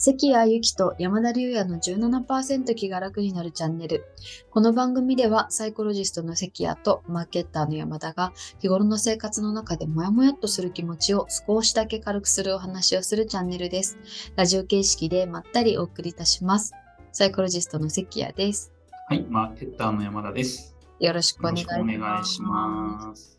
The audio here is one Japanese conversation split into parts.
関谷由紀と山田龍也の17%気が楽になるチャンネル。この番組ではサイコロジストの関谷とマーケッターの山田が日頃の生活の中でモヤモヤっとする気持ちを少しだけ軽くするお話をするチャンネルです。ラジオ形式でまったりお送りいたします。サイコロジストの関谷です。はい、マーケッターの山田です。よろしくおよ願いします。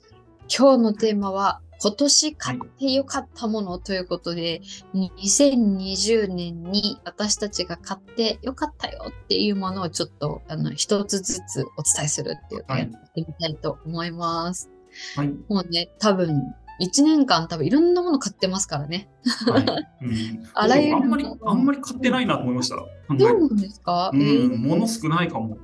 今日のテーマは今年買ってよかったものということで、2020年に私たちが買ってよかったよっていうものをちょっとあの一つずつお伝えするっていうのをやってみたいと思います。はい。もうね、多分1年間多分いろんなもの買ってますからね。はい。うん、あらゆるあんまり、あんまり買ってないなと思いました。どうなんですか、うん、えーもの少ないかも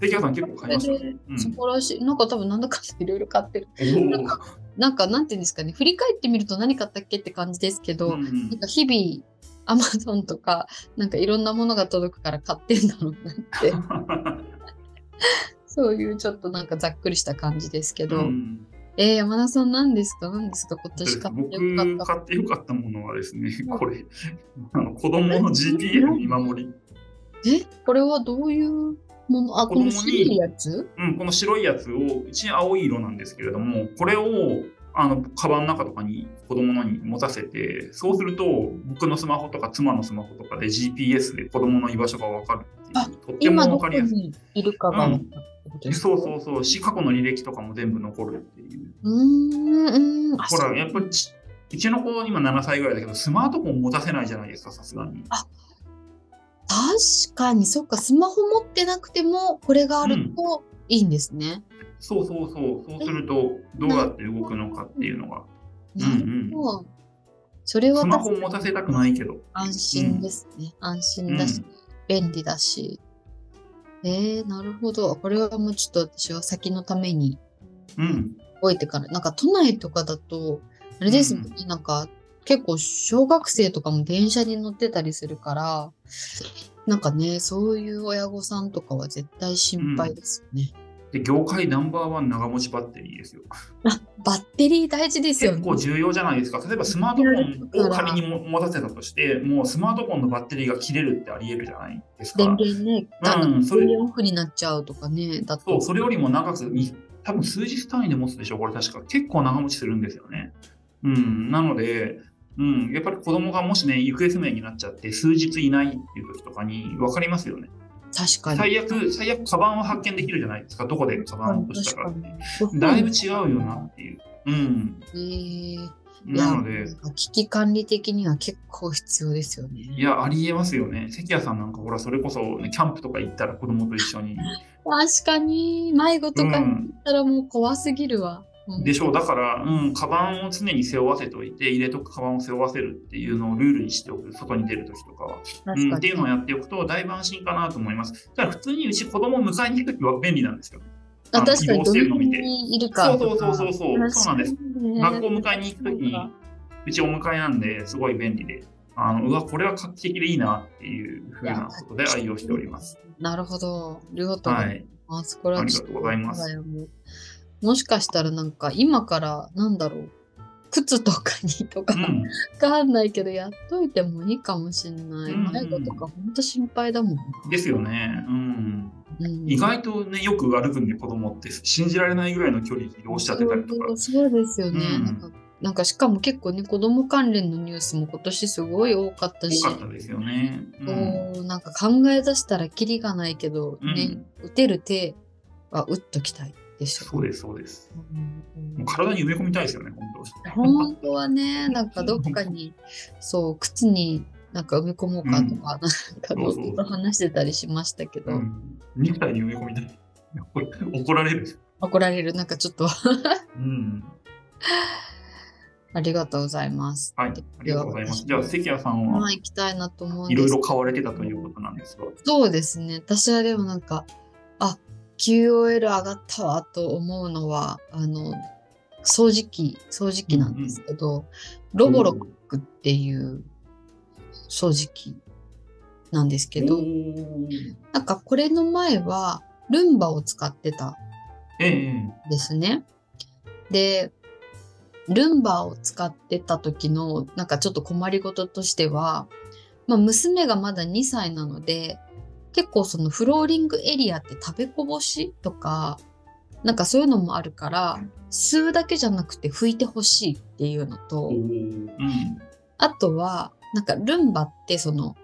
関谷さん結構買いました？うん素晴らしい。なんか多分なんだかんだいろいろ買ってる。おなんかなんかなんていうんですかね、振り返ってみると何買ったっけって感じですけど、ーうんなんか日々、アマゾンとか、なんかいろんなものが届くから買ってんだろうなって、そういうちょっとなんかざっくりした感じですけど、うんえー、山田さん何ですか？何ですか？今年買ってよか僕った。買ってよかったものはですね、これ、あの子供の GPS 見守り。えこれはどういうものあ、この白いやつ？うん、この白いやつを、うち青い色なんですけれども、これを、あの、カバンの中とかに子供のに持たせて、そうすると、僕のスマホとか妻のスマホとかで GPS で子供の居場所がわかるってあいう、とってもわかりやすい。にいるかがそうそうそう、し、過去の履歴とかも全部残るっていう。うーん、ほら、やっぱりち、うちの子今7歳ぐらいだけど、スマートフォン持たせないじゃないですか、さすがに。確かに、そっか、スマホ持ってなくても、これがあるといいんですね。そうそうそう、そうすると、どうやって動くのかっていうのが。うんなるほど。それはスマホ持たせたくないけど。安心ですね。安心だし、便利だし。えー、なるほど。これはもうちょっと私は先のためにうん。置いてから、なんか都内とかだと、あれですもんね、なんか結構小学生とかも電車に乗ってたりするから、なんかね、そういう親御さんとかは絶対心配ですよね。で、業界ナンバーワン長持ちバッテリーですよ。あ、バッテリー大事ですよね。結構重要じゃないですか。例えばスマートフォンを仮にも持たせたとして、もうスマートフォンのバッテリーが切れるってあり得るじゃないですか。電源ね、うんそれオフになっちゃうとかね、だと。そう、それよりも長く、に多分数日単位で持つでしょ、これ確か。結構長持ちするんですよね。うん、なので、うん、やっぱり子供がもしね、行方不明になっちゃって、数日いないっていう時とかに分かりますよね。確かに。最悪、最悪、カバンを発見できるじゃないですか。どこでカバンを落としたかだいぶ違うよなっていう。うん。えー、いなので危機管理的には結構必要ですよね。いや、ありえますよね。関谷さんなんか、ほら、それこそ、ね、キャンプとか行ったら子供と一緒に。確かに、迷子とかに行うんったらもう怖すぎるわ。うんでしょう。だから、うん、カバンを常に背負わせておいて、入れとくカバンを背負わせるっていうのをルールにしておく。外に出るときとかは。うん。っていうのをやっておくと、だいぶ安心かなと思います。ただ、普通にうち子供を迎えに行くときは便利なんですよ。あ確かに、どの辺るの見てにいるかそう。そうそうそうそう。そうなんです。学校に迎えに行くときに、うちお迎えなんで、すごい便利で。あのうわ、これは画期的でいいなっていうふうなことで愛用しております。。なるほど。ありがとうござはいい。ます。これはありがとうございますもしかしたらなんか今からなんだろう。靴とかにとかわうん。かんないけどやっといてもいいかもしんない。うん迷子とかほんと心配だもん。ですよね。うん。うん意外とね、よく歩くんで子供って信じられないぐらいの距離移動しちゃってたりとか。そうですよね、うんなんか。なんかしかも結構ね、子供関連のニュースも今年すごい多かったし、多かったですよね。うん。こうなんか考え出したらキリがないけど、ね、打てる手は打っときたいですよ。そうです、そうです。うんもう体に埋め込みたいですよね、本本当はね、なんかどっかに、そう、靴になんか埋め込もうかとか、なんかそうそうずっと話してたりしましたけど、当。うん。肉体に埋め込みたい。怒られる。怒られる、なんかちょっとうん。ありがとうございます。はい、ありがとうございます。じゃあ、関谷さんはまあ行きたいなと思うんいろいろ買われてたということなんですが。そうですね。私はでもなんか、あ、QOL 上がったわと思うのは、あの、掃除機、掃除機なんですけど、ロボロックっていう掃除機なんですけどお、ーなんかこれの前はルンバを使ってたええんですね。で、ルンバを使ってた時のなんかちょっと困りごととしては、まあ、娘がまだ2歳なので、結構そのフローリングエリアって食べこぼしとか、なんかそういうのもあるから、吸うだけじゃなくて拭いてほしいっていうのと、うん。あとは、なんかルンバってその、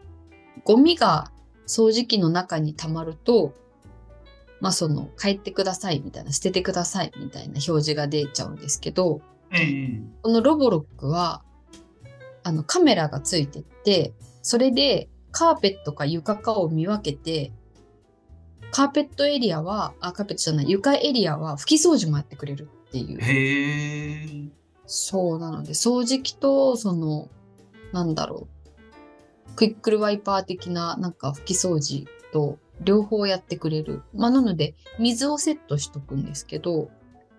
ゴミが掃除機の中に溜まると、まあその、帰ってくださいみたいな、捨ててくださいみたいな表示が出ちゃうんですけど、ええこのロボロックは、あのカメラがついてって、それでカーペットか床かを見分けて、カーペットエリアは、あ、カーペットじゃない、床エリアは拭き掃除もやってくれるっていう。へえ。そうなので、掃除機と、その、なんだろう、クイックルワイパー的な、なんか拭き掃除と、両方やってくれる。まあ、なので、水をセットしとくんですけど、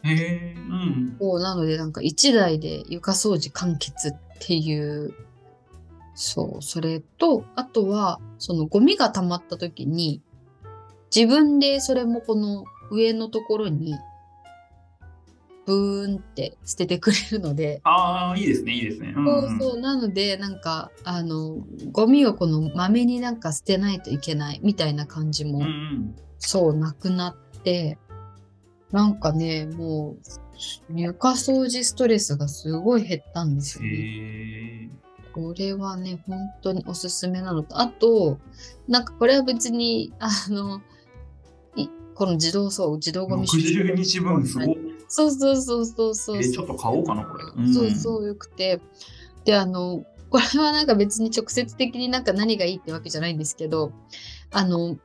へえ。うん。なので、なんか1台で床掃除完結っていう、そう、それと、あとは、そのゴミが溜まった時に、自分でそれもこの上のところに、ブーンって捨ててくれるので、ああ、いいですね、いいですね。うんうん、そうそう、なので、なんか、あの、ゴミをこのまめになんか捨てないといけないみたいな感じも、うんうん。そう、なくなって、なんかね、もう、床掃除ストレスがすごい減ったんですよへね。え。これはね、本当におすすめなのと、あと、なんかこれは別に、あの、いこの自動そう、自動ゴミ収集60日分、すごい。そうそうそうそうそう。え、ちょっと買おうかな、これ。そうそうよくて。で、あの、これはなんか別に直接的になんか何がいいってわけじゃないんですけど、あの、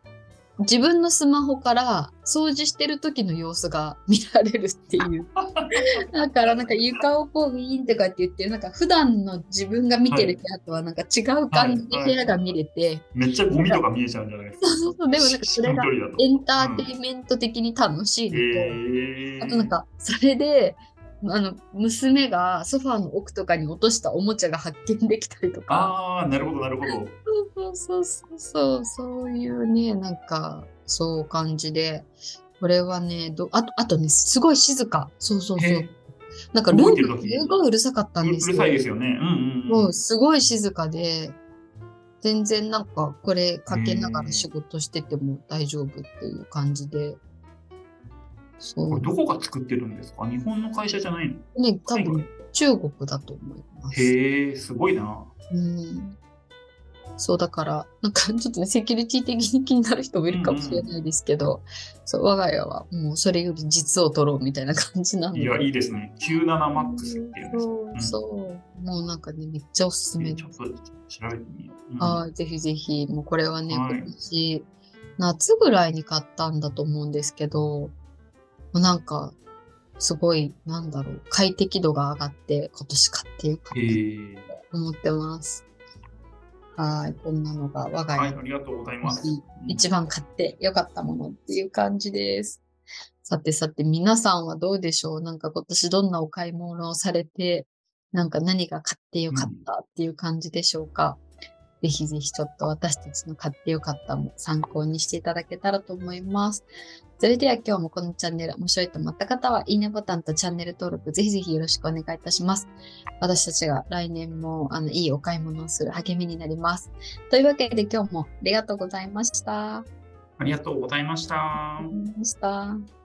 自分のスマホから掃除してる時の様子が見られるっていう。だからなんか床をこうウィーンとかって言って、なんか普段の自分が見てる部屋とはなんか違う感じで部屋が見れて、めっちゃゴミとか見えちゃうんじゃないですか。そうそうそう、でもなんかそれがエンターテインメント的に楽しいのと、へえ。あとなんか、それで、あの、娘がソファーの奥とかに落としたおもちゃが発見できたりとか、ああ、なるほど、なるほど。そうそうそうそう、いうね、なんか、そう感じで、これはね、どあと、あとね、すごい静か。そうそうそうへ。なんか、ル動いンバてる時すごいうるさかったうんるですよ。さいですよね。うんうんうん。もうすごい静かで、全然なんかこれかけながら仕事してても大丈夫っていう感じで。そうこれ。どこが作ってるんですか？日本の会社じゃないの？ね、多分中国だと思います。へえ、すごいな。うん。そうだから、なんかちょっとね、セキュリティ的に気になる人もいるかもしれないですけど、そう我が家はもうそれより実を取ろうみたいな感じなので。いや、いいですね。97MAX っていうんですうう、そう。もうなんかね、めっちゃおすすめちょっと調べてみよう。うんはい、ぜひぜひ、もうこれはね、はい今年、夏ぐらいに買ったんだと思うんですけど、なんか、すごい、なんだろう、快適度が上がって、今年買ってよか。ったと思ってます。はい、こんなのが我がはい、家ありがとうございます。に一番買ってよかったものっていう感じです。さてさて、皆さんはどうでしょう？なんか今年どんなお買い物をされて、なんか何が買ってよかったっていう感じでしょうか、ぜひぜひちょっと私たちの買ってよかったも参考にしていただけたらと思います。それでは今日もこのチャンネル面白いと思った方は、いいねボタンとチャンネル登録ぜひぜひよろしくお願いいたします。私たちが来年もあのいいお買い物をする励みになります。というわけで今日もありがとうございました。ありがとうございました。ありがとうございました。